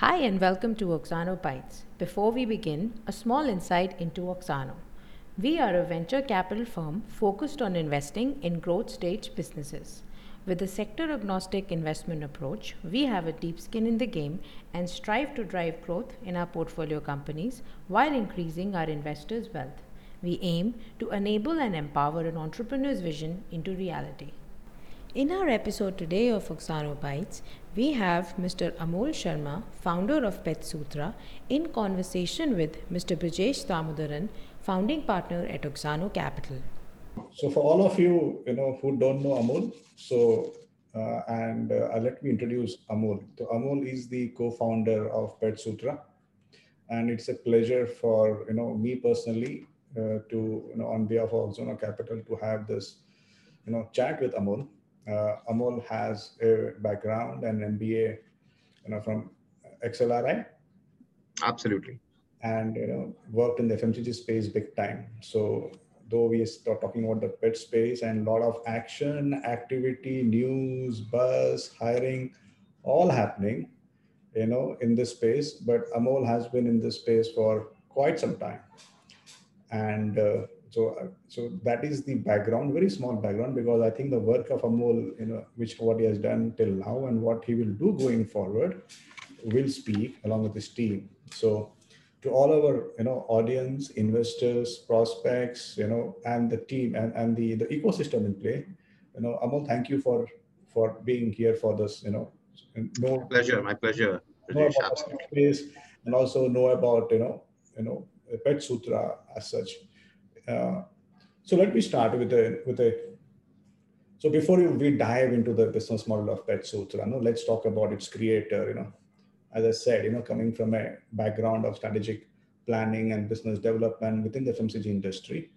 Hi and welcome to Oxano Bites. Before we begin, a small insight into Oxano. We are a venture capital firm focused on investing in growth stage businesses. With a sector agnostic investment approach, we have a deep skin in the game and strive to drive growth in our portfolio companies while increasing our investors' wealth. We aim to enable and empower an entrepreneur's vision into reality. In our episode today of Oxano Bites, we have Mr. Amol Sharma, founder of Pet Sutra, in conversation with Mr. Brijesh Damodaran, founding partner at Oxano Capital. So for all of you, you know, who don't know Amol, so uh, and uh, let me introduce Amol. So Amol is the co-founder of Pet Sutra, and it's a pleasure for you know me personally uh, to you know on behalf of Oxano Capital to have this you know chat with Amol Amol has a background and MBA, you know, from XLRI. Absolutely. And you know, worked in the FMCG space big time. So though we are talking about the pet space and a lot of action, activity, news, buzz, hiring, all happening, you know, in this space. But Amol has been in this space for quite some time. And uh, so uh, so that is the background very small background because i think the work of amol you know which what he has done till now and what he will do going forward will speak along with his team. So to all our you know audience investors prospects you know and the team and, and the the ecosystem in play you know amol thank you for for being here for this you know no pleasure my pleasure. know space and also know about you know you know pet sutra as such uh, so let me start with a with a. So before we dive into the business model of Pet Sutra, no, let's talk about its creator. You know, as I said, you know, coming from a background of strategic planning and business development within the FMCG industry,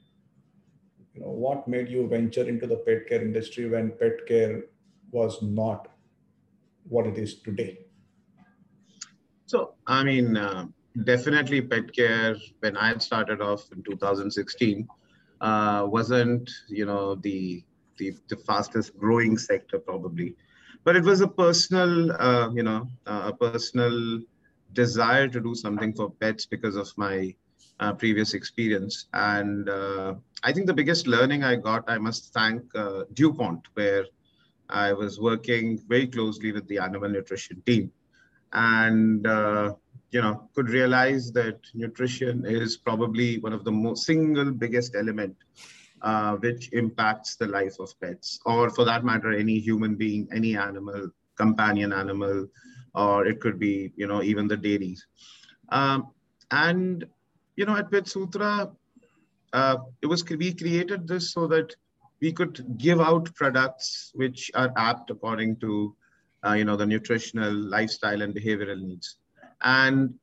you know, what made you venture into the pet care industry when pet care was not what it is today? So, I mean, uh, definitely pet care when I had started off in 2016 uh, wasn't you know the, the, the fastest growing sector probably, but it was a personal uh, you know uh, a personal desire to do something for pets because of my uh, previous experience. And uh, I think the biggest learning I got I must thank uh, DuPont where I was working very closely with the animal nutrition team. And you know could realize that nutrition is probably one of the most single biggest element uh, which impacts the life of pets. Or for that matter any human being any animal companion animal or it could be you know even the dairies um, and you know at pet sutra uh, it was we created this so that we could give out products which are apt according to uh, you know the nutritional lifestyle and behavioral needs and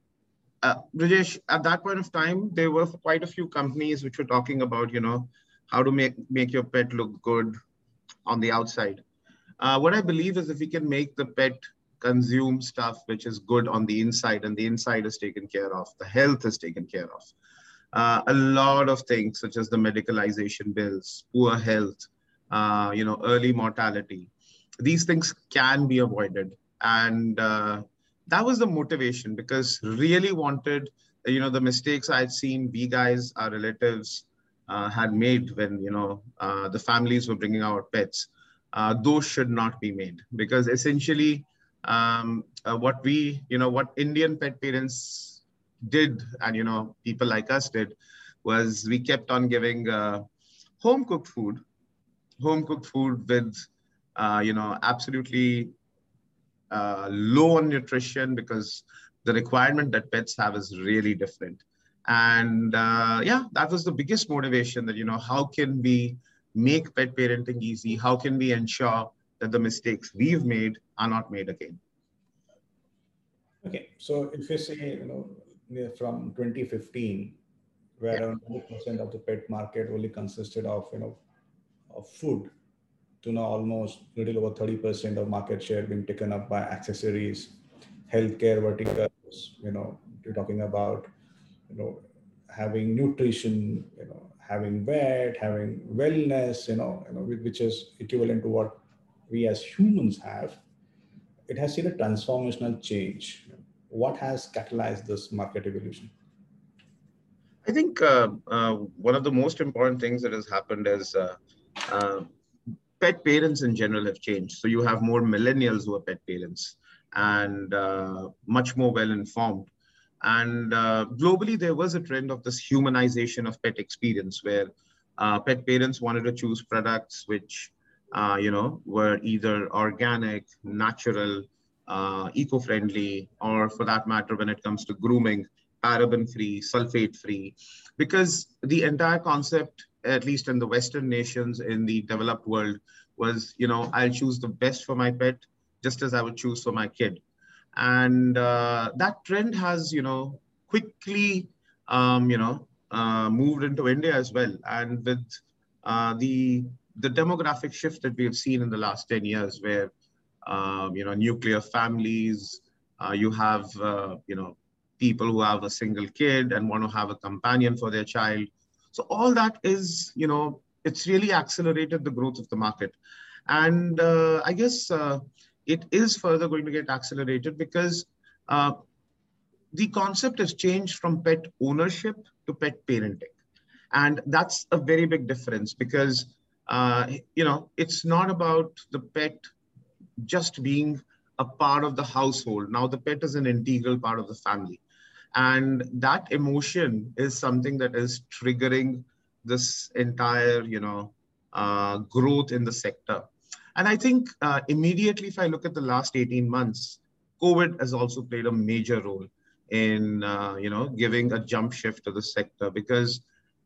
uh, Brijesh, at that point of time, there were quite a few companies which were talking about, you know, how to make make your pet look good on the outside. Uh, what I believe is if we can make the pet consume stuff which is good on the inside, and the inside is taken care of, the health is taken care of. Uh, a lot of things such as the medicalization bills, poor health, uh, you know, early mortality, these things can be avoided. And uh, that was the motivation because really wanted you know the mistakes i'd seen we guys our relatives uh, had made when you know uh, the families were bringing out pets uh, those should not be made because essentially um, uh, what we you know what indian pet parents did and you know people like us did was we kept on giving uh, home cooked food home cooked food with uh, you know absolutely uh, low on nutrition because the requirement that pets have is really different. And uh, yeah, that was the biggest motivation that, you know, how can we make pet parenting easy? How can we ensure that the mistakes we've made are not made again? Okay, so if you say, you know, from 2015, where yeah. around 100% of the pet market only consisted of, you know, of food, to now almost little over 30% of market share being taken up by accessories, healthcare verticals, you know, you're talking about, you know, having nutrition, you know, having vet, having wellness, you know, you know, which is equivalent to what we as humans have. It has seen a transformational change. what has catalyzed this market evolution? I think uh, uh, one of the most important things that has happened is uh, uh, pet parents in general have changed. So you have more millennials who are pet parents and uh, much more well informed. And uh, globally, there was a trend of this humanization of pet experience where pet parents wanted to choose products which you know were either organic, natural, uh, eco-friendly, or for that matter, when it comes to grooming, paraben-free, sulfate-free, because the entire concept, at least in the Western nations in the developed world, was, you know, I'll choose the best for my pet, just as I would choose for my kid. And uh, that trend has, you know, quickly, um, you know, uh, moved into India as well. And with uh, the the demographic shift that we have seen in the last 10 years, where um, you know, nuclear families. Uh, you have, uh, you know, people who have a single kid and want to have a companion for their child. So all that is, you know, it's really accelerated the growth of the market. And uh, I guess uh, it is further going to get accelerated because uh, the concept has changed from pet ownership to pet parenting. And that's a very big difference because, uh, you know, it's not about the pet just being a part of the household. Now the pet is an integral part of the family. And that emotion is something that is triggering this entire, you know, uh, growth in the sector. And I think uh, immediately, if I look at the last 18 months, COVID has also played a major role in, uh, you know, giving a jump shift to the sector because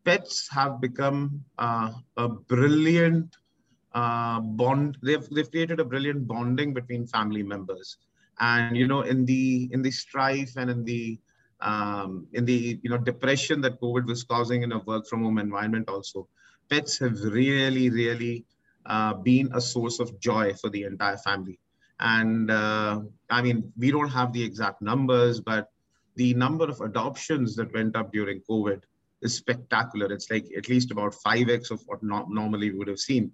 pets have become uh, a brilliant uh, bond. They've they've created a brilliant bonding between family members, and you know in the in the strife and in the um, in the you know depression that COVID was causing in a work from home environment also, pets have really really uh, been a source of joy for the entire family. And uh, I mean, we don't have the exact numbers, but the number of adoptions that went up during COVID is spectacular. It's like at least about 5x of what no- normally we would have seen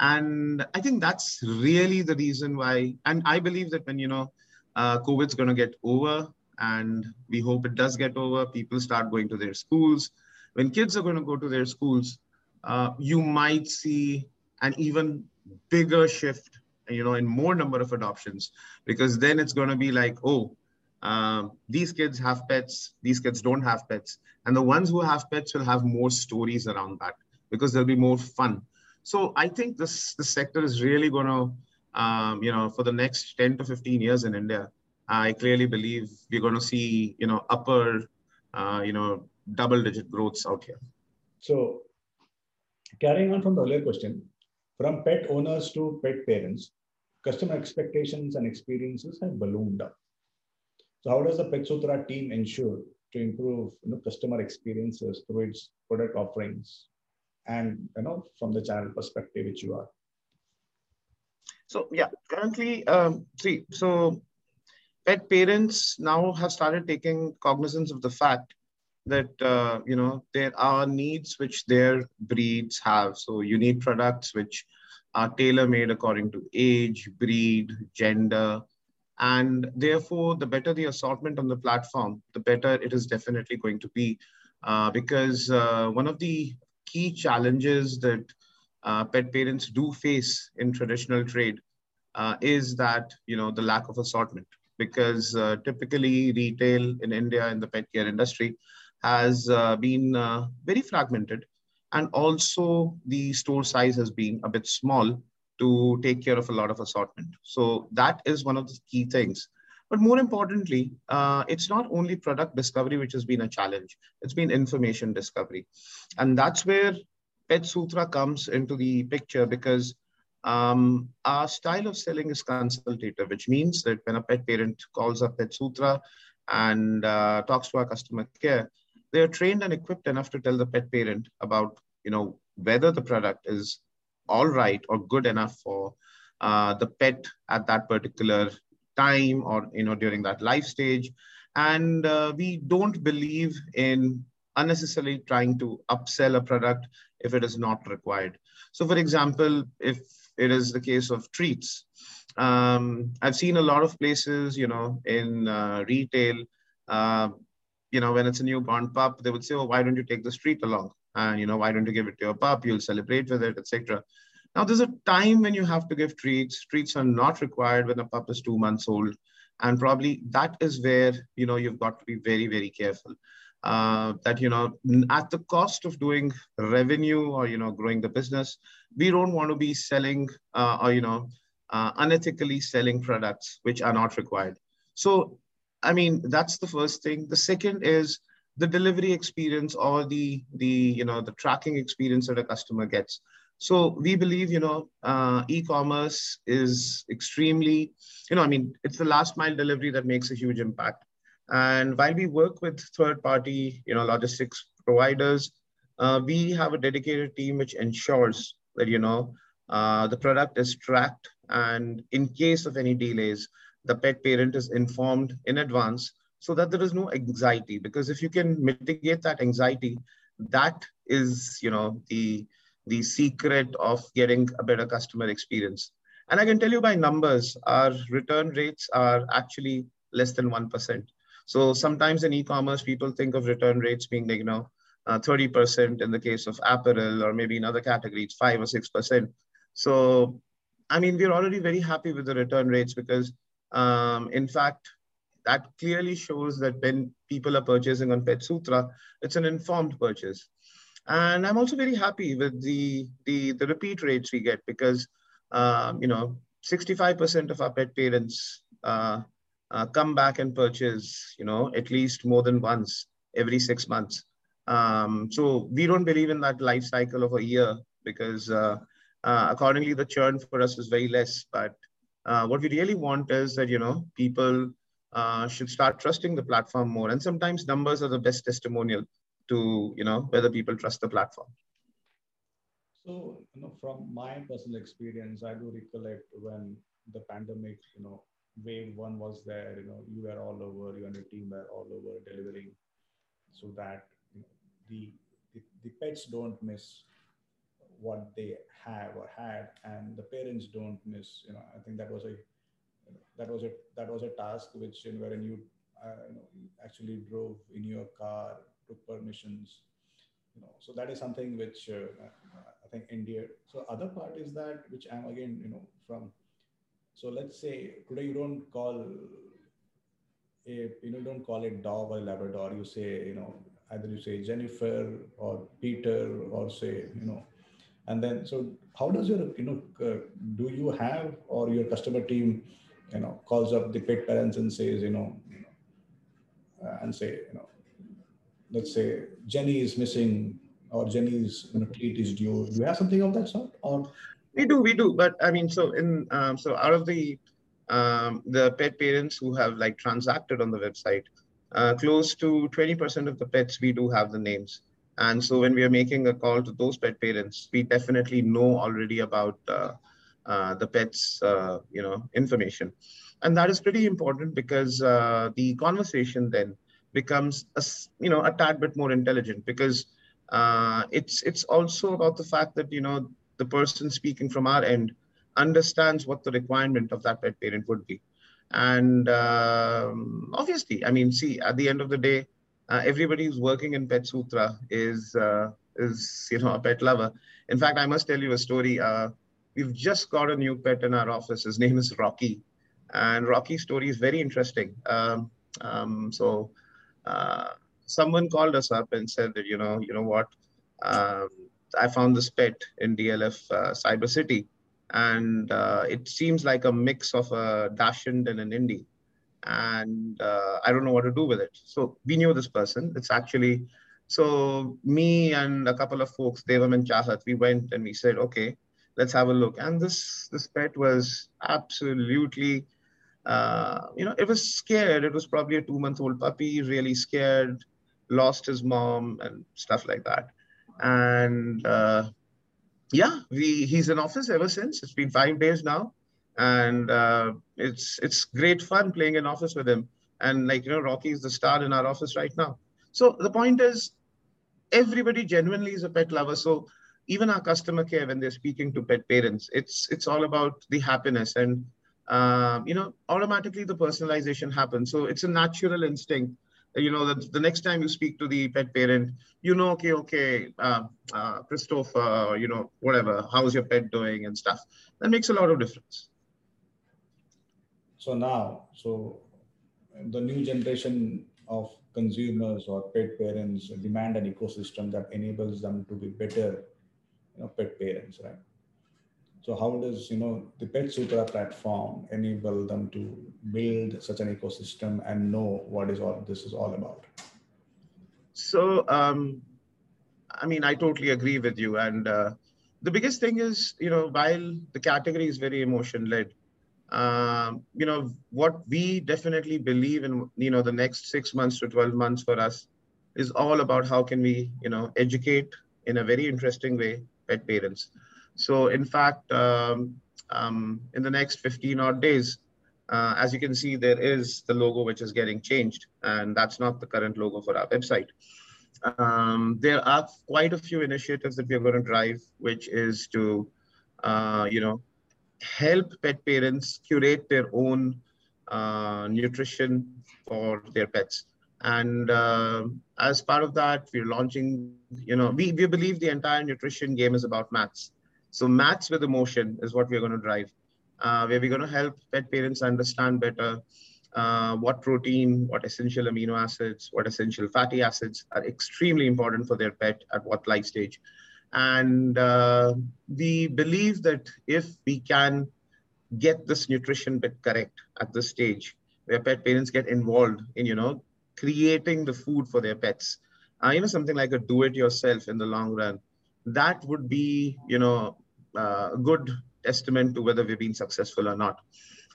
and i think that's really the reason why and i believe that when you know uh, covid's going to get over and we hope it does get over. People start going to their schools. When kids are going to go to their schools uh, you might see an even bigger shift you know in more number of adoptions because then it's going to be like oh uh, these kids have pets these kids don't have pets and the ones who have pets will have more stories around that because there'll be more fun. So I think this this sector is really going to, um, you know, for the next 10 to 15 years in India, I clearly believe we're going to see, you know, upper, uh, you know, double digit growths out here. So carrying on from the earlier question, from pet owners to pet parents, customer expectations and experiences have ballooned up. So how does the Pet Sutra team ensure to improve you know, customer experiences through its product offerings and you know from the channel perspective which you are so yeah currently um, see so pet parents now have started taking cognizance of the fact that uh, you know there are needs which their breeds have. So you need products which are tailor made according to age breed gender and therefore the better the assortment on the platform the better it is definitely going to be. Uh, because uh, one of the key challenges that uh, pet parents do face in traditional trade uh, is that you know the lack of assortment because uh, typically retail in India in the pet care industry has uh, been uh, very fragmented and also the store size has been a bit small to take care of a lot of assortment. So that is one of the key things. But more importantly, uh, it's not only product discovery which has been a challenge, it's been information discovery. And that's where Pet Sutra comes into the picture because um, our style of selling is consultative, which means that when a pet parent calls up Pet Sutra and uh, talks to our customer care, they are trained and equipped enough to tell the pet parent about, you know, whether the product is all right or good enough for uh, the pet at that particular time or you know during that life stage. And uh, we don't believe in unnecessarily trying to upsell a product if it is not required. So for example if it is the case of treats. Um, I've seen a lot of places, you know, in uh, retail, uh, you know, when it's a newborn pup, they would say, "Oh, why don't you take the treat along?" And you know, why don't you give it to your pup? You'll celebrate with it, etc. Now, there's a time when you have to give treats. Treats are not required when a pup is two months old, and probably that is where you know you've got to be very, very careful. Uh, that you know, at the cost of doing revenue or you know, growing the business, we don't want to be selling uh, or you know, uh, unethically selling products which are not required. So I mean, that's the first thing. The second is the delivery experience or the the you know the tracking experience that a customer gets. So we believe you know uh, e-commerce is extremely you know I mean it's the last mile delivery that makes a huge impact. And while we work with third party you know logistics providers, uh, we have a dedicated team which ensures that you know uh, the product is tracked and in case of any delays the pet parent is informed in advance so that there is no anxiety. Because if you can mitigate that anxiety that is you know the the secret of getting a better customer experience. And i can tell you by numbers our return rates are actually less than 1% so sometimes in e-commerce people think of return rates being like you know 30% in the case of apparel or maybe in other categories 5 or 6% so i mean we're already very happy with the return rates because um, in fact, that clearly shows that when people are purchasing on Pet Sutra, it's an informed purchase. And I'm also very happy with the, the, the repeat rates we get because, um, you know, 65% of our pet parents uh, uh, come back and purchase, you know, at least more than once every six months. Um, so we don't believe in that life cycle of a year because uh, uh accordingly the churn for us is very less. But uh, what we really want is that you know people uh, should start trusting the platform more and sometimes numbers are the best testimonial to you know whether people trust the platform so you know from my personal experience i do recollect when the pandemic you know wave one was there you know you were all over you and your team were all over delivering so that the, the the pets don't miss what they have or had, and the parents don't miss. You know, I think that was a that was a that was a task which in wherein you, uh, you know actually drove in your car, took permissions. You know, so that is something which uh, I think India. So other part is that which I'm again you know from. So let's say today you don't call a you know don't call it dog or Labrador. You say you know either you say Jennifer or Peter or say you know. And then so how does your you know uh, do you have or your customer team you know calls up the pet parents and says you know, you know uh, and say you know let's say jenny is missing or jenny's you know treat is due. Do you have something of that sort or? We do we do. But i mean so in um, so out of the um, the pet parents who have like transacted on the website uh, close to 20% of the pets we do have the names. And so when we are making a call to those pet parents, we definitely know already about uh, uh, the pet's uh, you know information, and that is pretty important because uh, the conversation then becomes a, you know a tad bit more intelligent because uh, it's it's also about the fact that you know the person speaking from our end understands what the requirement of that pet parent would be, and um, obviously, I mean, see at the end of the day uh, everybody who's working in Pet Sutra is uh, is you know a pet lover. In fact, I must tell you a story. Uh, we've just got a new pet in our office. His name is Rocky, and Rocky's story is very interesting. Um, um, so, uh, someone called us up and said that you know you know what, um, I found this pet in DLF uh, Cyber City, and uh, it seems like a mix of a Dachshund and an Indie and uh, I don't know what to do with it. So we knew this person. It's actually, so me and a couple of folks, Devam and Chahat, we went and we said, okay, let's have a look. And this this pet was absolutely, uh, you know, it was scared. It was probably a two month old puppy, really scared, lost his mom and stuff like that. And uh, yeah, we he's in office ever since. It's been five days now and uh, it's it's great fun playing in office with him. And like you know, Rocky is the star in our office right now. So the point is, everybody genuinely is a pet lover. So even our customer care when they're speaking to pet parents, it's it's all about the happiness and uh, you know automatically the personalization happens. So it's a natural instinct. You know that the next time you speak to the pet parent, you know, okay, okay, uh, uh, Christopher, you know, whatever, how's your pet doing and stuff. That makes a lot of difference. So now, so the new generation of consumers or pet parents demand an ecosystem that enables them to be better you know, pet parents, right? So how does you know the Pet Sutra platform enable them to build such an ecosystem and know what is all this is all about? So um, I mean, I totally agree with you. And uh, the biggest thing is, you know, while the category is very emotion led, um, you know, what we definitely believe in, you know, the next six months to 12 months for us is all about how can we, you know, educate in a very interesting way pet parents. So in fact, um, um, in the next 15 odd days, uh, as you can see, there is the logo which is getting changed, and that's not the current logo for our website. Um, there are quite a few initiatives that we are going to drive, which is to, uh, you know, help pet parents curate their own uh, nutrition for their pets. And uh, as part of that, we're launching, you know, we, we believe the entire nutrition game is about maths. So maths with emotion is what we're going to drive, uh, where we're going to help pet parents understand better uh, what protein, what essential amino acids, what essential fatty acids are extremely important for their pet at what life stage. And uh, we believe that if we can get this nutrition bit correct at this stage, where pet parents get involved in, you know, creating the food for their pets, uh, you know, something like a do-it-yourself in the long run, that would be, you know, uh, a good testament to whether we've been successful or not.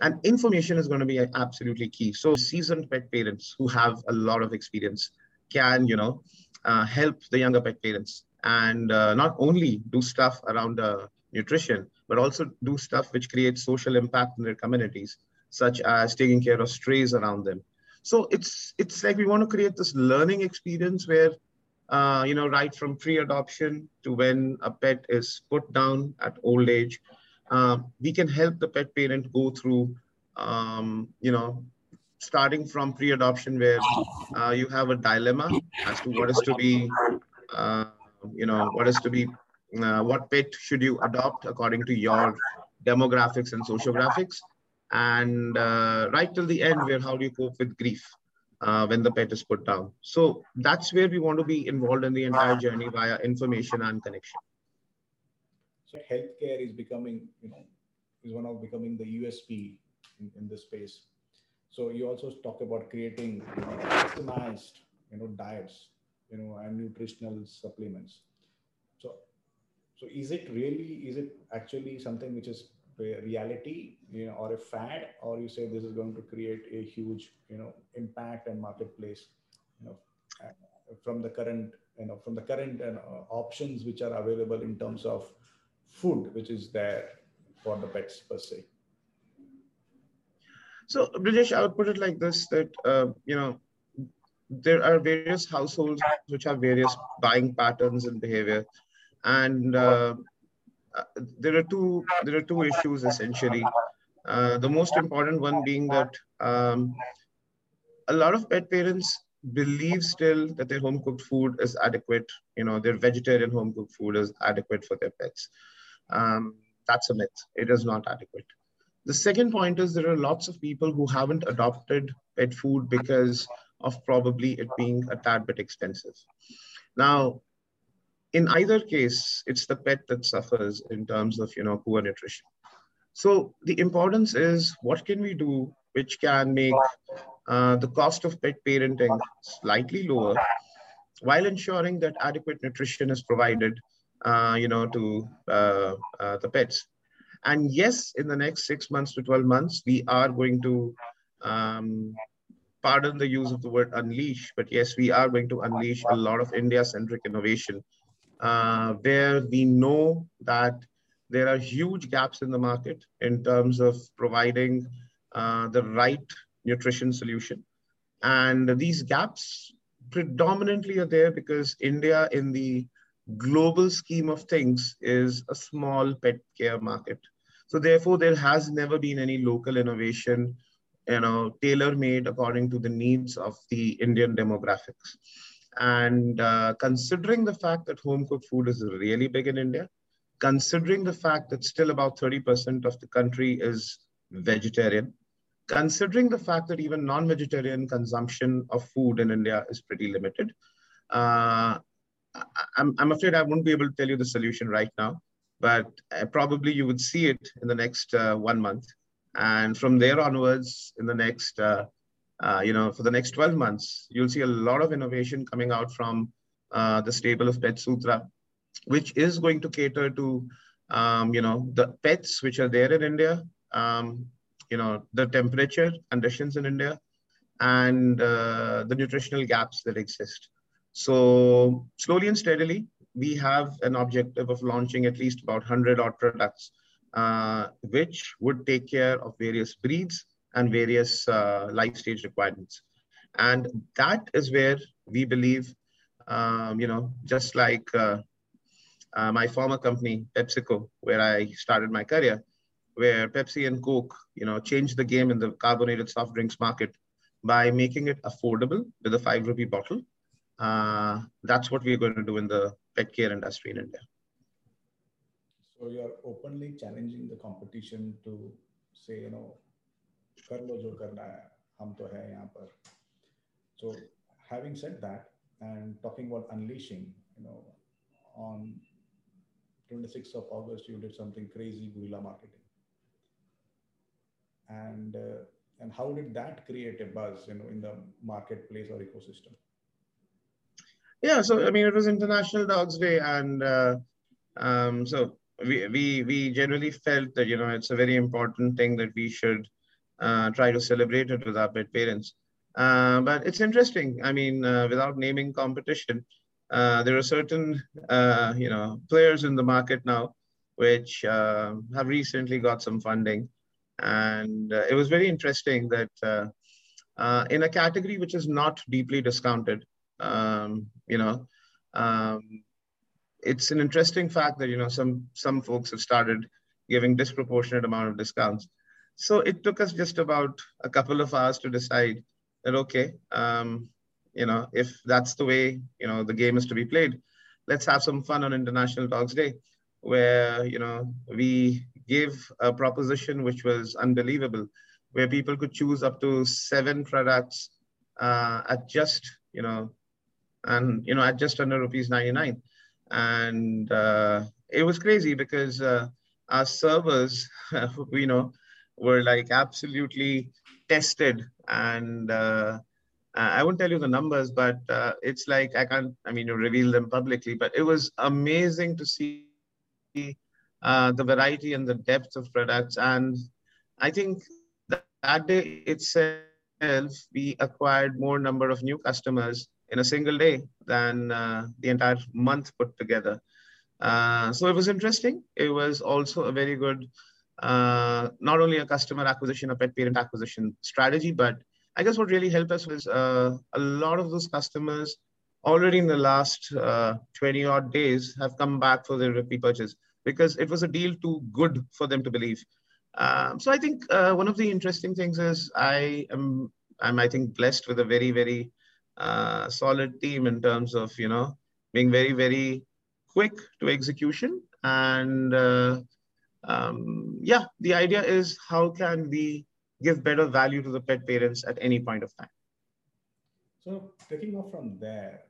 And information is going to be absolutely key. So seasoned pet parents who have a lot of experience can, you know, uh, help the younger pet parents and uh, not only do stuff around uh, nutrition, but also do stuff which creates social impact in their communities, such as taking care of strays around them. So it's it's like we want to create this learning experience where, uh, you know, right from pre-adoption to when a pet is put down at old age, uh, we can help the pet parent go through, um, you know, starting from pre-adoption where uh, you have a dilemma as to what is to be uh, you know, what is to be, uh, what pet should you adopt according to your demographics and sociographics, and right till the end where how do you cope with grief uh, when the pet is put down. So that's where we want to be involved in the entire journey via information and connection. So healthcare is becoming, you know, is one of becoming the USP in, in this space. So you also talk about creating customized, you know, diets you know, and nutritional supplements. So, so is it really, is it actually something which is reality, you know, or a fad, or you say this is going to create a huge, you know, impact and marketplace, you know, uh, from the current, you know, from the current uh, options which are available in terms of food, which is there for the pets per se. So, Brijesh, I would put it like this: that uh, you know, there are various households which have various buying patterns and behavior and uh, there are two there are two issues essentially. Uh, the most important one being that um, a lot of pet parents believe still that their home cooked food is adequate you know their vegetarian home cooked food is adequate for their pets. Um, that's a myth. It is not adequate. The second point is there are lots of people who haven't adopted pet food because of probably it being a tad bit expensive. Now, in either case, it's the pet that suffers in terms of you know poor nutrition. So the importance is what can we do which can make uh, the cost of pet parenting slightly lower while ensuring that adequate nutrition is provided uh, you know to uh, uh the pets and yes in the next six months to 12 months we are going to um, pardon the use of the word unleash, but yes, we are going to unleash a lot of India-centric innovation, uh, where we know that there are huge gaps in the market in terms of providing uh, the right nutrition solution. And these gaps predominantly are there because India in the global scheme of things is a small pet care market. So therefore, there has never been any local innovation, you know, tailor-made according to the needs of the Indian demographics. And uh, considering the fact that home cooked food is really big in India, considering the fact that still about 30% of the country is vegetarian, considering the fact that even non-vegetarian consumption of food in India is pretty limited, uh, I'm, I'm afraid I won't be able to tell you the solution right now, but uh, probably you would see it in the next uh, one month. And from there onwards, in the next, uh, uh, you know, for the next 12 months, you'll see a lot of innovation coming out from uh, the stable of Pet Sutra, which is going to cater to, um, you know, the pets which are there in India, um, you know, the temperature conditions in India, and uh, the nutritional gaps that exist. So slowly and steadily, we have an objective of launching at least about 100 odd products, uh, which would take care of various breeds and various uh, life stage requirements. And that is where we believe, um, you know, just like uh, uh my former company, PepsiCo, where I started my career, where Pepsi and Coke, you know, changed the game in the carbonated soft drinks market by making it affordable with a five rupee bottle uh, that's what we're going to do in the pet care industry in India. So you're openly challenging the competition to say, you know, कर लो जो करना है हम तो है यहाँ पर so having said that and talking about unleashing you know on 26th of august you did something crazy guerrilla marketing and uh, and how did that create a buzz you know in the marketplace or ecosystem yeah, so I mean, it was International Dogs Day, and uh, um, so we, we we generally felt that you know it's a very important thing that we should uh, try to celebrate it with our pet parents. Uh, but it's interesting. I mean, uh, without naming competition, uh, there are certain uh, you know players in the market now which have recently got some funding, and it was very interesting that in a category which is not deeply discounted um, you know, um, it's an interesting fact that you know some some folks have started giving disproportionate amount of discounts. So it took us just about a couple of hours to decide that okay, um, you know, if that's the way you know the game is to be played, let's have some fun on International Dogs Day, where you know we gave a proposition which was unbelievable, where people could choose up to seven products uh, at just you know and you know at just under rupees 99 and uh, it was crazy because uh, our servers you know were like absolutely tested and uh, i won't tell you the numbers but uh, it's like i can't i mean you reveal them publicly but it was amazing to see uh, the variety and the depth of products and i think that, day itself we acquired more number of new customers in a single day than uh, the entire month put together. Uh, so it was interesting. It was also a very good, uh, not only a customer acquisition, a pet parent acquisition strategy, but I guess what really helped us was uh, a lot of those customers already in the last uh, 20 odd days have come back for their repeat purchase because it was a deal too good for them to believe. Um, so I think uh, one of the interesting things is I am I'm I think blessed with a very very uh, solid team in terms of you know being very very quick to execution and uh, um, yeah the idea is how can we give better value to the pet parents at any point of time? So taking off from there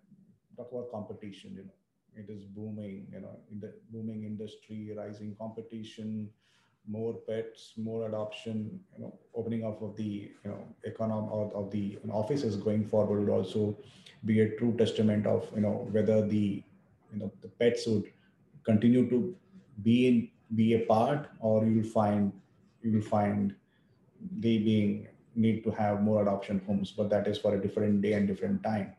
talk about competition you know. It is booming you know in the booming industry rising competition more pets, more adoption, you know, opening up of the you know economy of, of the offices going forward would also be a true testament of you know whether the you know the pets would continue to be in be a part or you'll find you will find they being need to have more adoption homes but that is for a different day and different time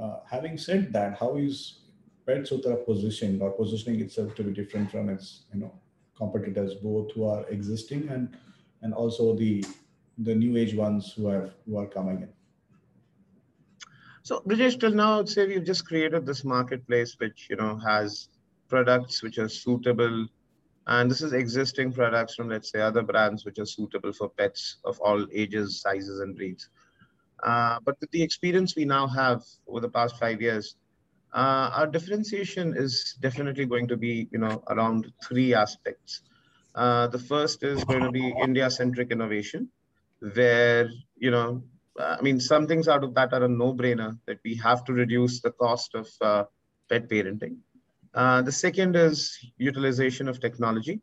uh, having said that how is pet sutra positioning or positioning itself to be different from its you know competitors, both who are existing and and also the the new age ones who have who are coming in. So Brijesh, till now, I'd say we've just created this marketplace which you know has products which are suitable, and this is existing products from let's say other brands which are suitable for pets of all ages, sizes, and breeds. Uh, but with the experience we now have over the past five years, uh, our differentiation is definitely going to be you know around three aspects. Uh, the first is going to be India-centric innovation, where you know I mean, some things out of that are a no-brainer that we have to reduce the cost of uh, pet parenting. Uh, the second is utilization of technology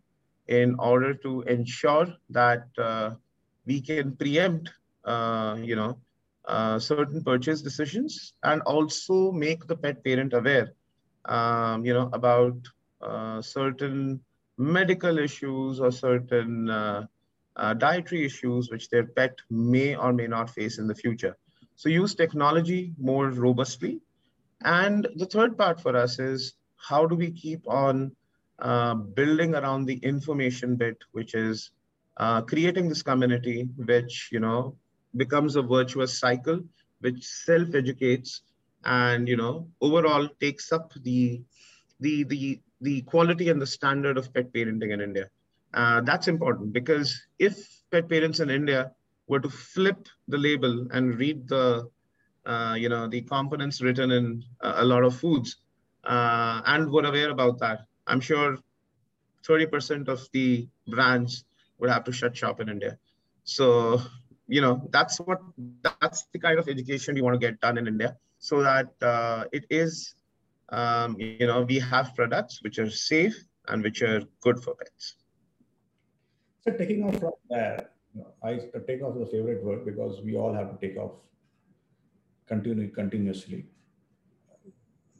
in order to ensure that uh, we can preempt, uh, you know, uh, certain purchase decisions and also make the pet parent aware, um, you know, about uh, certain medical issues or certain dietary issues which their pet may or may not face in the future. So use technology more robustly. And the third part for us is how do we keep on uh, building around the information bit, which is uh, creating this community, which you know becomes a virtuous cycle, which self-educates and you know overall takes up the the the the quality and the standard of pet parenting in India. Uh, that's important because if pet parents in India were to flip the label and read the, uh, you know, the components written in a lot of foods uh, and were aware about that, I'm sure 30% of the brands would have to shut shop in India. So, you know, that's what, that's the kind of education we want to get done in India so that uh, it is, um, you know, we have products which are safe and which are good for pets. So taking off from there, I take off the favorite word because we all have to take off continue, continuously.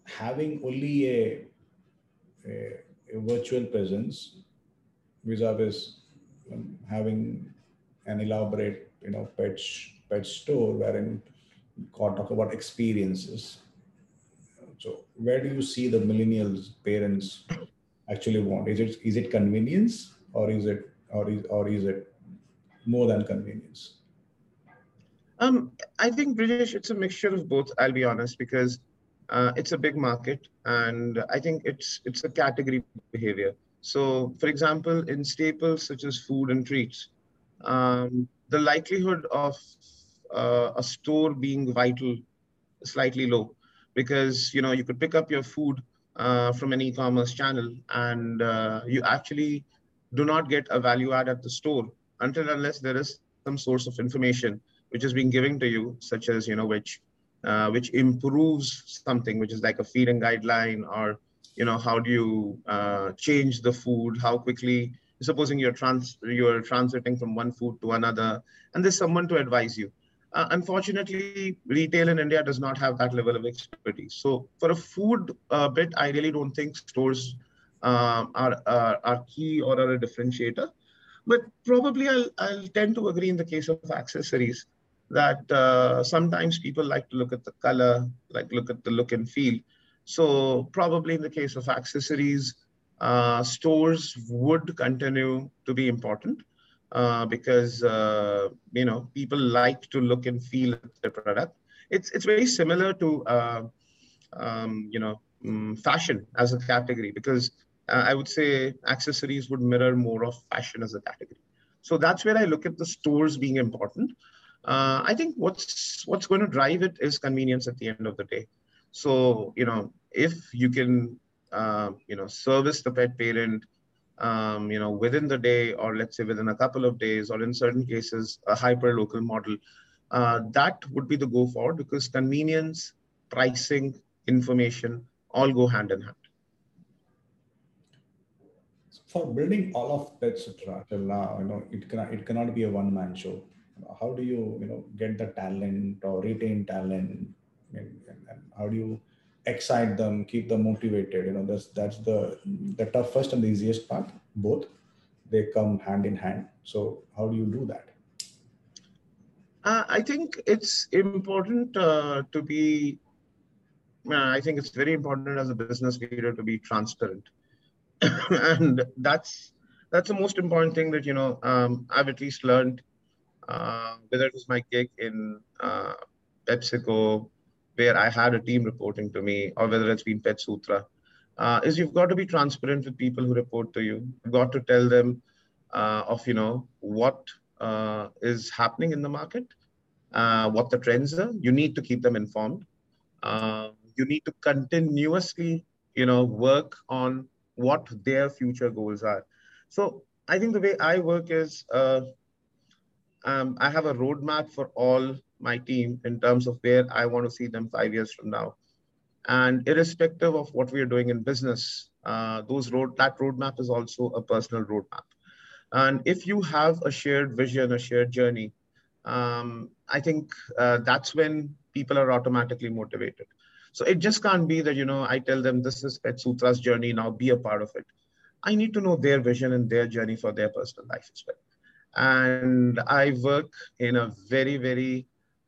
Having only a, a, a virtual presence vis-a-vis um, having an elaborate, you know, pet, pet store wherein talk about experiences. So where do you see the millennials parents actually want? Is it is it convenience or is it or is or is it more than convenience? Um, I think Brijesh, it's a mixture of both. I'll be honest because uh, it's a big market, and I think it's it's a category behavior. So, for example, in staples such as food and treats, um, the likelihood of uh, a store being vital is slightly low because you know you could pick up your food uh, from an e-commerce channel and uh, you actually do not get a value add at the store until unless there is some source of information which is being given to you, such as you know which uh, which improves something, which is like a feeding guideline, or you know how do you uh, change the food, how quickly. Supposing you're trans you're transiting from one food to another, and there's someone to advise you. Uh, unfortunately, retail in India does not have that level of expertise. So for a food uh, bit, I really don't think stores uh, are, are, are key or are a differentiator. But probably I'll, I'll tend to agree in the case of accessories that uh, sometimes people like to look at the color, like look at the look and feel. So probably in the case of accessories, uh, stores would continue to be important uh, because uh, you know people like to look and feel the product. It's it's very similar to uh, um, you know um, fashion as a category because uh, I would say accessories would mirror more of fashion as a category. So that's where I look at the stores being important. Uh, I think what's what's going to drive it is convenience at the end of the day. So you know, if you can, uh, you know, service the pet parent, um, you know, within the day, or let's say within a couple of days, or in certain cases, a hyper local model, uh, that would be the go forward because convenience, pricing, information all go hand in hand for building all of till now, you know, it cannot it cannot be a one man show. How do you you know get the talent or retain talent, and, and how do you excite them, keep them motivated? You know, that's that's the the toughest and the easiest part. Both they come hand in hand. So how do you do that? Uh, I think it's important uh, to be. Uh, I think it's very important as a business leader to be transparent and that's that's the most important thing that you know um, I've at least learned, uh, whether it was my gig in uh, PepsiCo where I had a team reporting to me, or whether it's been Pet Sutra, uh, is you've got to be transparent with people who report to you. You've got to tell them uh, of you know what uh, is happening in the market, uh, what the trends are. You need to keep them informed. Uh, you need to continuously you know work on what their future goals are. So I think the way I work is um, I have a roadmap for all my team in terms of where I want to see them five years from now. And irrespective of what we are doing in business, uh, those road that roadmap is also a personal roadmap. And if you have a shared vision, a shared journey, um, I think uh, that's when people are automatically motivated. So it just can't be that you know I tell them this is Pet Sutra's journey now, be a part of it. I need to know their vision and their journey for their personal life as well. And I work in a very very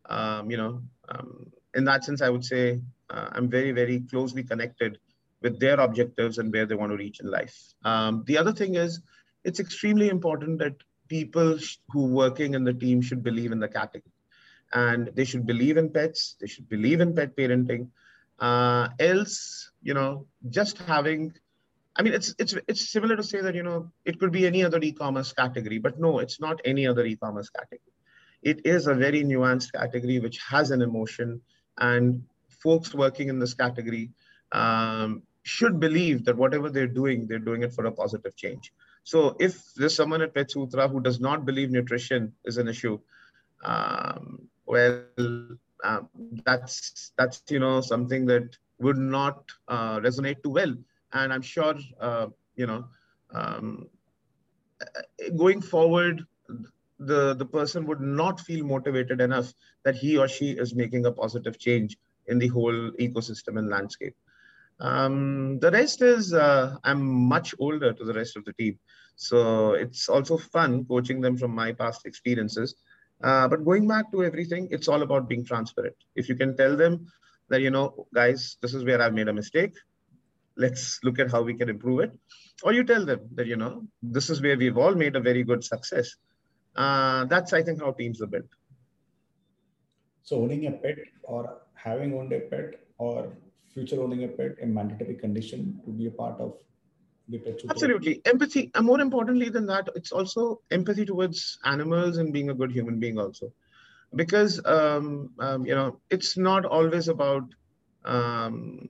um, you know, um, in that sense, I would say uh, I'm very, very closely connected with their objectives and where they want to reach in life. Um, the other thing is, it's extremely important that people who working in the team should believe in the category, and they should believe in pets. They should believe in pet parenting. Uh, else, you know, just having I mean, it's it's it's similar to say that you know it could be any other e-commerce category, but no, it's not any other e-commerce category. It is a very nuanced category which has an emotion and folks working in this category um, should believe that whatever they're doing they're doing it for a positive change. So if there's someone at pet sutra who does not believe nutrition is an issue um, well um, that's that's you know something that would not uh, resonate too well and i'm sure uh, you know um, going forward the, the person would not feel motivated enough that he or she is making a positive change in the whole ecosystem and landscape. Um, the rest is, uh, I'm much older to the rest of the team. So it's also fun coaching them from my past experiences. Uh, but going back to everything, it's all about being transparent. If you can tell them that, you know, guys, this is where I've made a mistake. Let's look at how we can improve it. Or you tell them that, you know, this is where we've all made a very good success uh, that's I think how teams are built. So owning a pet or having owned a pet or future owning a pet a mandatory condition to be a part of the pet. Absolutely, empathy. And more importantly than that, it's also empathy towards animals and being a good human being also, because um, um, you know it's not always about um,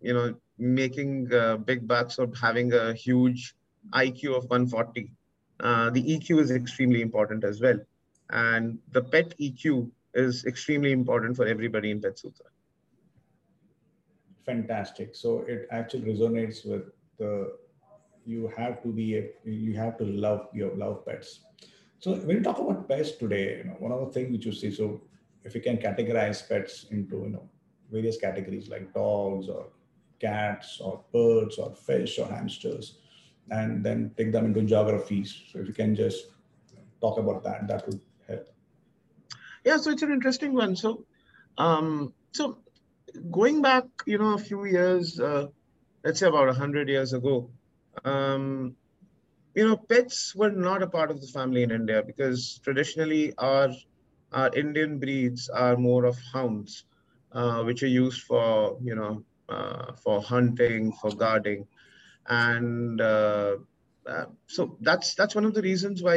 you know making uh, big bucks or having a huge IQ of 140 uh, the EQ is extremely important as well. And the pet EQ is extremely important for everybody in Pet Sutra. Fantastic. So it actually resonates with the you have to be a, you have to love your love pets. So when you talk about pets today, you know, one of the things which you see, so if you can categorize pets into you know various categories like dogs or cats or birds or fish or hamsters, and then take them into geographies. So if you can just talk about that, that would help. Yeah, so it's an interesting one. So, um, so going back, you know, a few years, uh, let's say about a hundred years ago, um, you know, pets were not a part of the family in India because traditionally our our Indian breeds are more of hounds, uh, which are used for you know for hunting, for guarding. And uh, uh, so that's that's one of the reasons why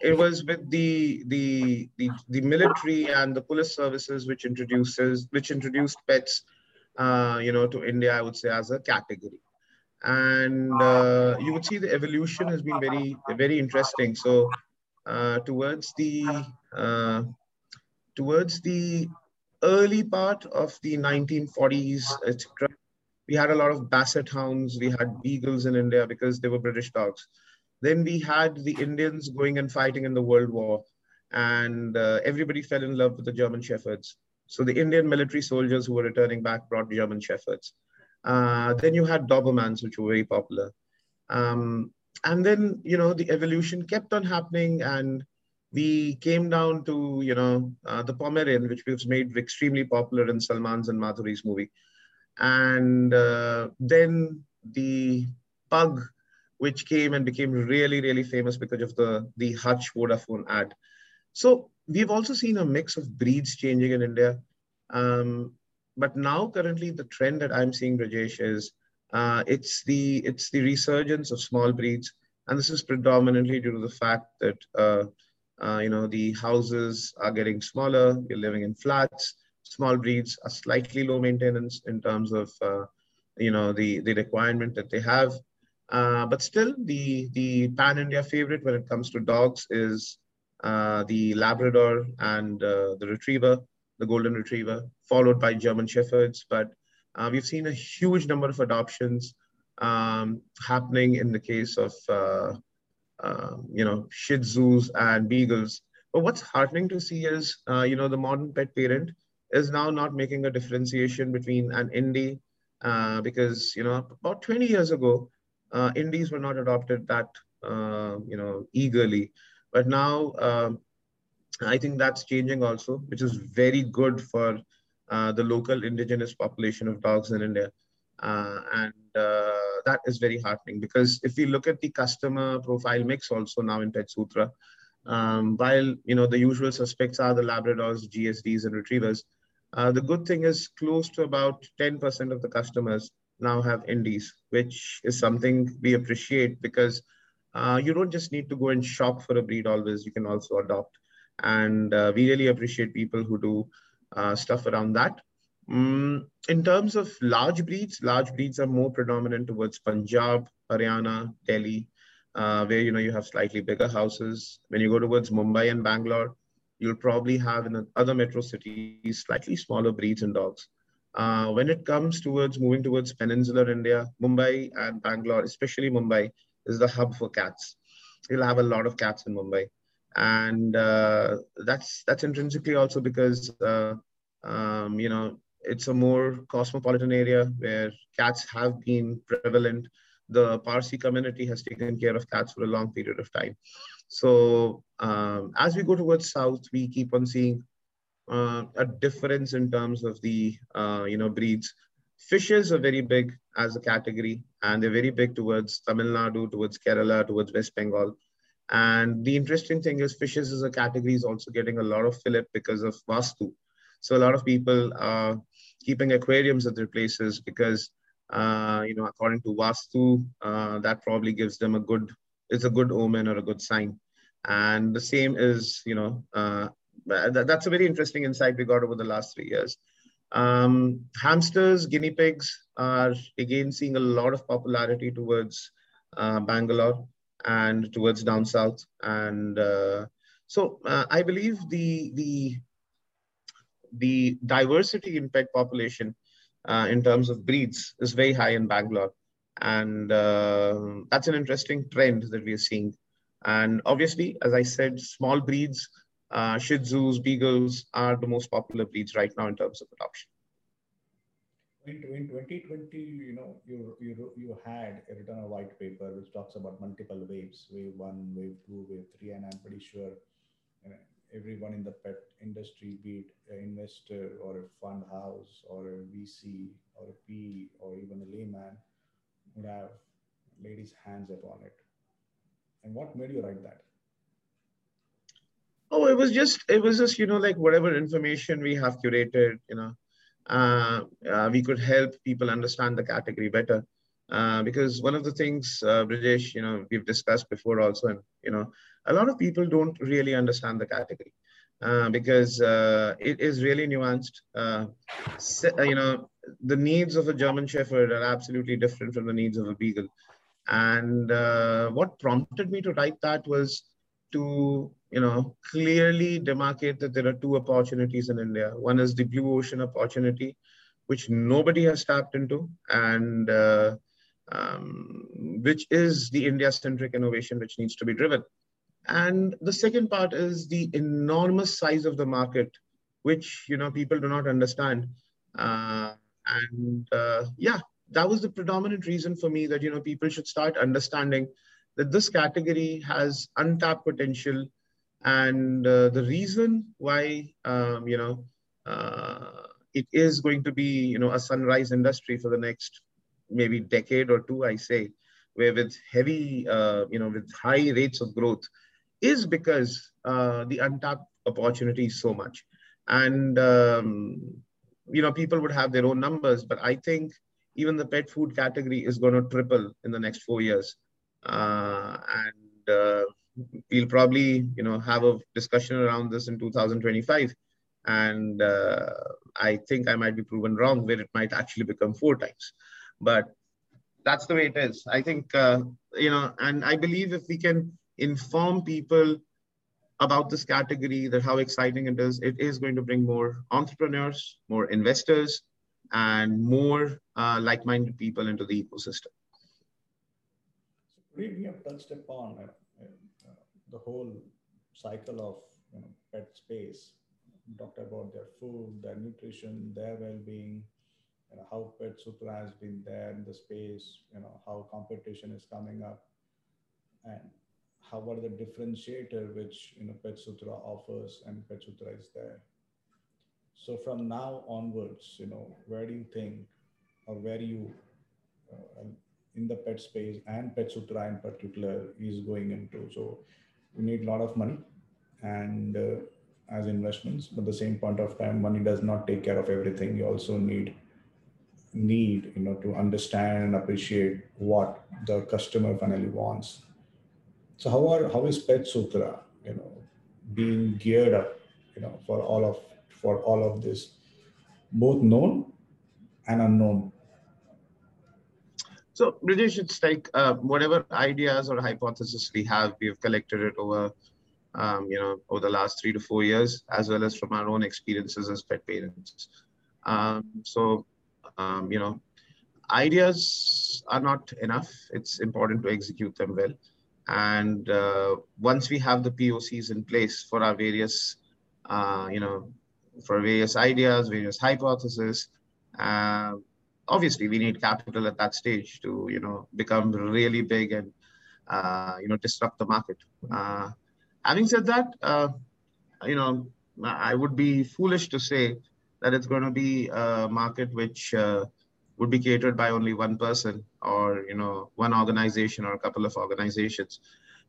it was with the, the the the military and the police services which introduces which introduced pets uh, you know to india i would say as a category. And uh, you would see the evolution has been very very interesting. So uh, towards the uh, towards the early part of the 1940s etc we had a lot of basset hounds. We had beagles in India because they were British dogs. Then we had the Indians going and fighting in the World War, and uh, everybody fell in love with the German Shepherds. So the Indian military soldiers who were returning back brought German Shepherds. Uh, then you had Dobermans, which were very popular. Um, and then, you know, the evolution kept on happening and we came down to, you know, uh, the Pomeranian, which was made extremely popular in Salman's and Madhuri's movie. And uh, then the pug which came and became really really famous because of the the hutch vodafone ad. So we've also seen a mix of breeds changing in india. Um, but now currently the trend that I'm seeing, Brijesh, is uh, it's the it's the resurgence of small breeds, and this is predominantly due to the fact that uh, you know the houses are getting smaller. You're living in flats. Small breeds are slightly low maintenance in terms of uh, you know the the requirement that they have. Uh, but still, the the pan India favorite when it comes to dogs is uh, the Labrador and the Retriever, the Golden Retriever, followed by German Shepherds. But uh, we've seen a huge number of adoptions um, happening in the case of, uh, uh, you know, Shih Tzus and Beagles. But what's heartening to see is, uh, you know, the modern pet parent is now not making a differentiation between an indie, uh, because, you know, about 20 years ago, uh, indies were not adopted that, you know, eagerly. But now, um, I think that's changing also, which is very good for uh, the local indigenous population of dogs in India. Uh, and uh, that is very heartening because if we look at the customer profile mix also now in Pet Sutra, um, while you know the usual suspects are the Labradors, GSDs, and Retrievers, uh, the good thing is close to about 10% of the customers now have indies, which is something we appreciate because uh, you don't just need to go and shop for a breed always, you can also adopt. And uh, we really appreciate people who do uh, stuff around that. Mm, in terms of large breeds, large breeds are more predominant towards Punjab, Haryana, Delhi, uh, where you know you have slightly bigger houses. When you go towards Mumbai and Bangalore, you'll probably have in other metro cities slightly smaller breeds and dogs. Uh, when it comes towards moving towards peninsular India, Mumbai and Bangalore, especially Mumbai, is the hub for cats. You'll have a lot of cats in Mumbai and uh, that's that's intrinsically also because uh, um, you know it's a more cosmopolitan area where cats have been prevalent. The Parsi community has taken care of cats for a long period of time. So um, as we go towards south, we keep on seeing uh, a difference in terms of the uh, you know breeds. Fishes are very big as a category, and they're very big towards Tamil Nadu, towards Kerala, towards West Bengal. And the interesting thing is fishes as a category is also getting a lot of fillip because of Vastu. So a lot of people are keeping aquariums at their places because, uh, you know, according to Vastu, uh, that probably gives them a good, it's a good omen or a good sign. And the same is, you know, uh, that, that's a very interesting insight we got over the last three years. Um, hamsters, guinea pigs are again seeing a lot of popularity towards uh, Bangalore and towards down south. And uh, so uh, I believe the the the diversity in pet population uh, in terms of breeds is very high in Bangalore, and uh, that's an interesting trend that we are seeing. And obviously, as I said, small breeds, uh, Shih Tzus, Beagles are the most popular breeds right now in terms of adoption in, in 2020, you know, you, you, you had written a white paper which talks about multiple waves, wave one, wave two, wave three, and I'm pretty sure everyone in the pet industry, be it an investor or a fund house or a VC or a P or even a layman, would have laid his hands upon it. And what made you write that? Oh, it was just, it was just, you know, like whatever information we have curated, you know, uh, uh, we could help people understand the category better. Uh, because one of the things, uh, Brijesh, you know, we've discussed before also, and you know, a lot of people don't really understand the category uh, because uh, it is really nuanced. Uh, you know, the needs of a German Shepherd are absolutely different from the needs of a Beagle. And what prompted me to write that was to you know, clearly demarcate that there are two opportunities in India. One is the blue ocean opportunity, which nobody has tapped into, and uh, um, which is the India-centric innovation which needs to be driven. And the second part is the enormous size of the market, which you know people do not understand. Uh, and uh, yeah, that was the predominant reason for me that you know people should start understanding that this category has untapped potential and uh, the reason why, um, you know, uh, it is going to be, you know, a sunrise industry for the next maybe decade or two, I say, where with heavy, uh, you know, with high rates of growth, is because uh, the untapped opportunity is so much. And um, you know, people would have their own numbers, but I think even the pet food category is going to triple in the next four years. Uh, and uh, we'll probably, you know, have a discussion around this in 2025. And uh, I think I might be proven wrong where it might actually become four times. But that's the way it is. I think, uh, you know, and I believe if we can inform people about this category, that how exciting it is, it is going to bring more entrepreneurs, more investors, and more uh, like-minded people into the ecosystem. We, we have touched upon uh, uh, the whole cycle of you know, pet space. We talked about their food, their nutrition, their well-being, you know, how Pet Sutra has been there in the space, you know, how competition is coming up, and how what are the differentiator which you know Pet Sutra offers and Pet Sutra is there. So from now onwards, you know, where do you think, or where you, uh, in the pet space and Pet Sutra in particular is going into? So you need a lot of money, and uh, as investments, but at the same point of time, money does not take care of everything. You also need need you know to understand and appreciate what the customer finally wants. So how are how is pet sutra you know being geared up you know for all of for all of this both known and unknown? So Brijesh it's like uh, whatever ideas or hypothesis we have we've collected it over um, you know over the last three to four years as well as from our own experiences as pet parents. Um, so um, you know, ideas are not enough. It's important to execute them well. And uh, once we have the POCs in place for our various, uh, you know, for various ideas, various hypotheses, uh, obviously we need capital at that stage to, you know, become really big and, uh, you know, disrupt the market. Uh, having said that, uh, you know, I would be foolish to say that it's going to be a market which uh, would be catered by only one person or you know one organization or a couple of organizations.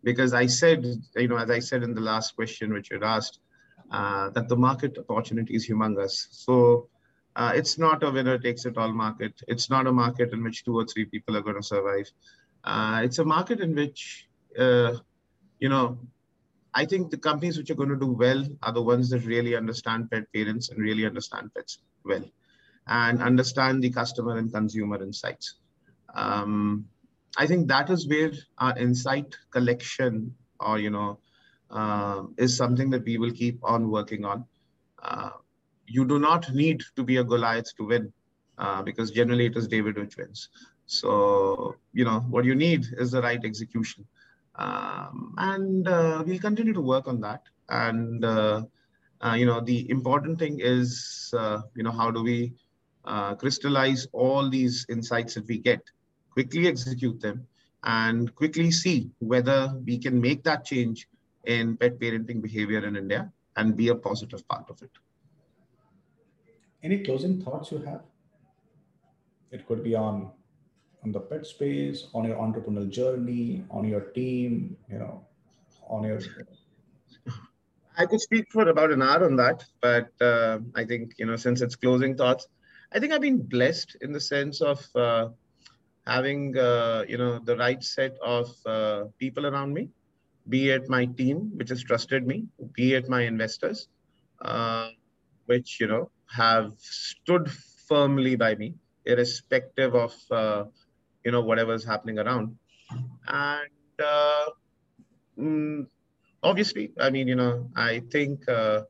Because i said you know as i said in the last question which you asked uh, that the market opportunity is humongous. So uh, it's not a winner takes it all market. It's not a market in which two or three people are going to survive. Uh, it's a market in which uh, you know I think the companies which are going to do well are the ones that really understand pet parents and really understand pets well and understand the customer and consumer insights. Um, I think that is where our insight collection or, you know, uh, is something that we will keep on working on. Uh, you do not need to be a Goliath to win uh, because generally it is David which wins. So, you know, what you need is the right execution. Um, and uh, we'll continue to work on that. And uh, uh, you know, the important thing is, uh, you know, how do we uh, crystallize all these insights that we get, quickly execute them, and quickly see whether we can make that change in pet parenting behavior in India and be a positive part of it. Any closing thoughts you have? It could be on on the pet space, on your entrepreneurial journey, on your team, you know, on your. I could speak for about an hour on that, but uh, I think you know since it's closing thoughts, I think I've been blessed in the sense of uh, having uh, you know the right set of uh, people around me, be it my team which has trusted me, be it my investors, uh, which you know have stood firmly by me, irrespective of uh, you know whatever's happening around. And uh, mm, obviously i mean you know i think uh,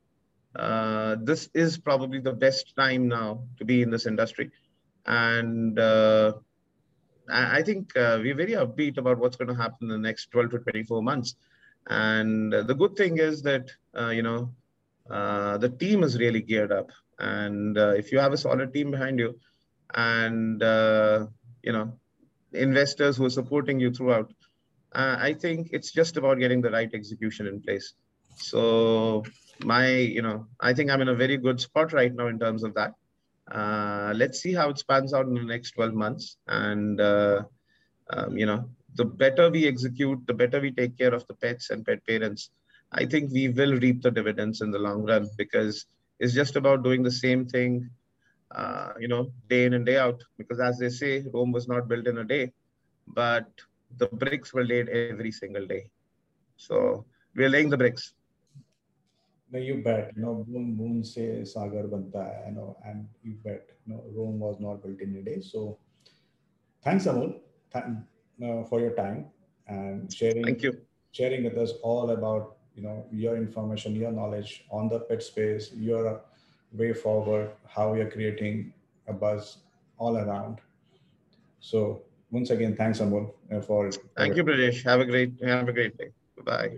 uh, this is probably the best time now to be in this industry. And uh, i think uh, we're very upbeat about what's going to happen in the next 12 to 24 months. And the good thing is that uh, you know the team is really geared up. And if you have a solid team behind you and you know investors who are supporting you throughout. Uh, I think it's just about getting the right execution in place. So my, you know, I think I'm in a very good spot right now in terms of that. Uh, let's see how it spans out in the next 12 months. And, uh, um, you know, the better we execute, the better we take care of the pets and pet parents, I think we will reap the dividends in the long run because it's just about doing the same thing uh, you know, day in and day out. Because as they say, Rome was not built in a day, but the bricks were laid every single day. So we're laying the bricks. No, you bet. You know, boon boon se sagar banta hai, you know, and you bet. You know, Rome was not built in a day. So, thanks, Amol, th- uh, for your time and sharing. Thank you. Sharing with us all about you know your information, your knowledge on the pet space, your way forward, how you're creating a buzz all around. So once again, thanks Amol uh, for. Thank you, Brijesh. Have a great have a great day. Bye.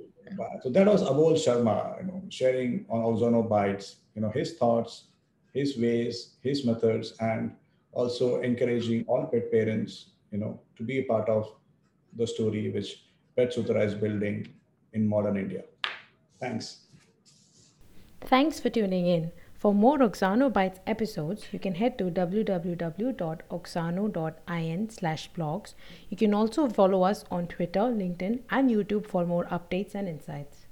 So that was Amol Sharma, you know, sharing on Oxano Bytes, you know, his thoughts, his ways, his methods, and also encouraging all pet parents, you know, to be a part of the story which Pet Sutra is building in modern India. Thanks. Thanks for tuning in. For more Oxano Bytes episodes, you can head to www.oxano.in slash blogs. You can also follow us on Twitter, LinkedIn, and YouTube for more updates and insights.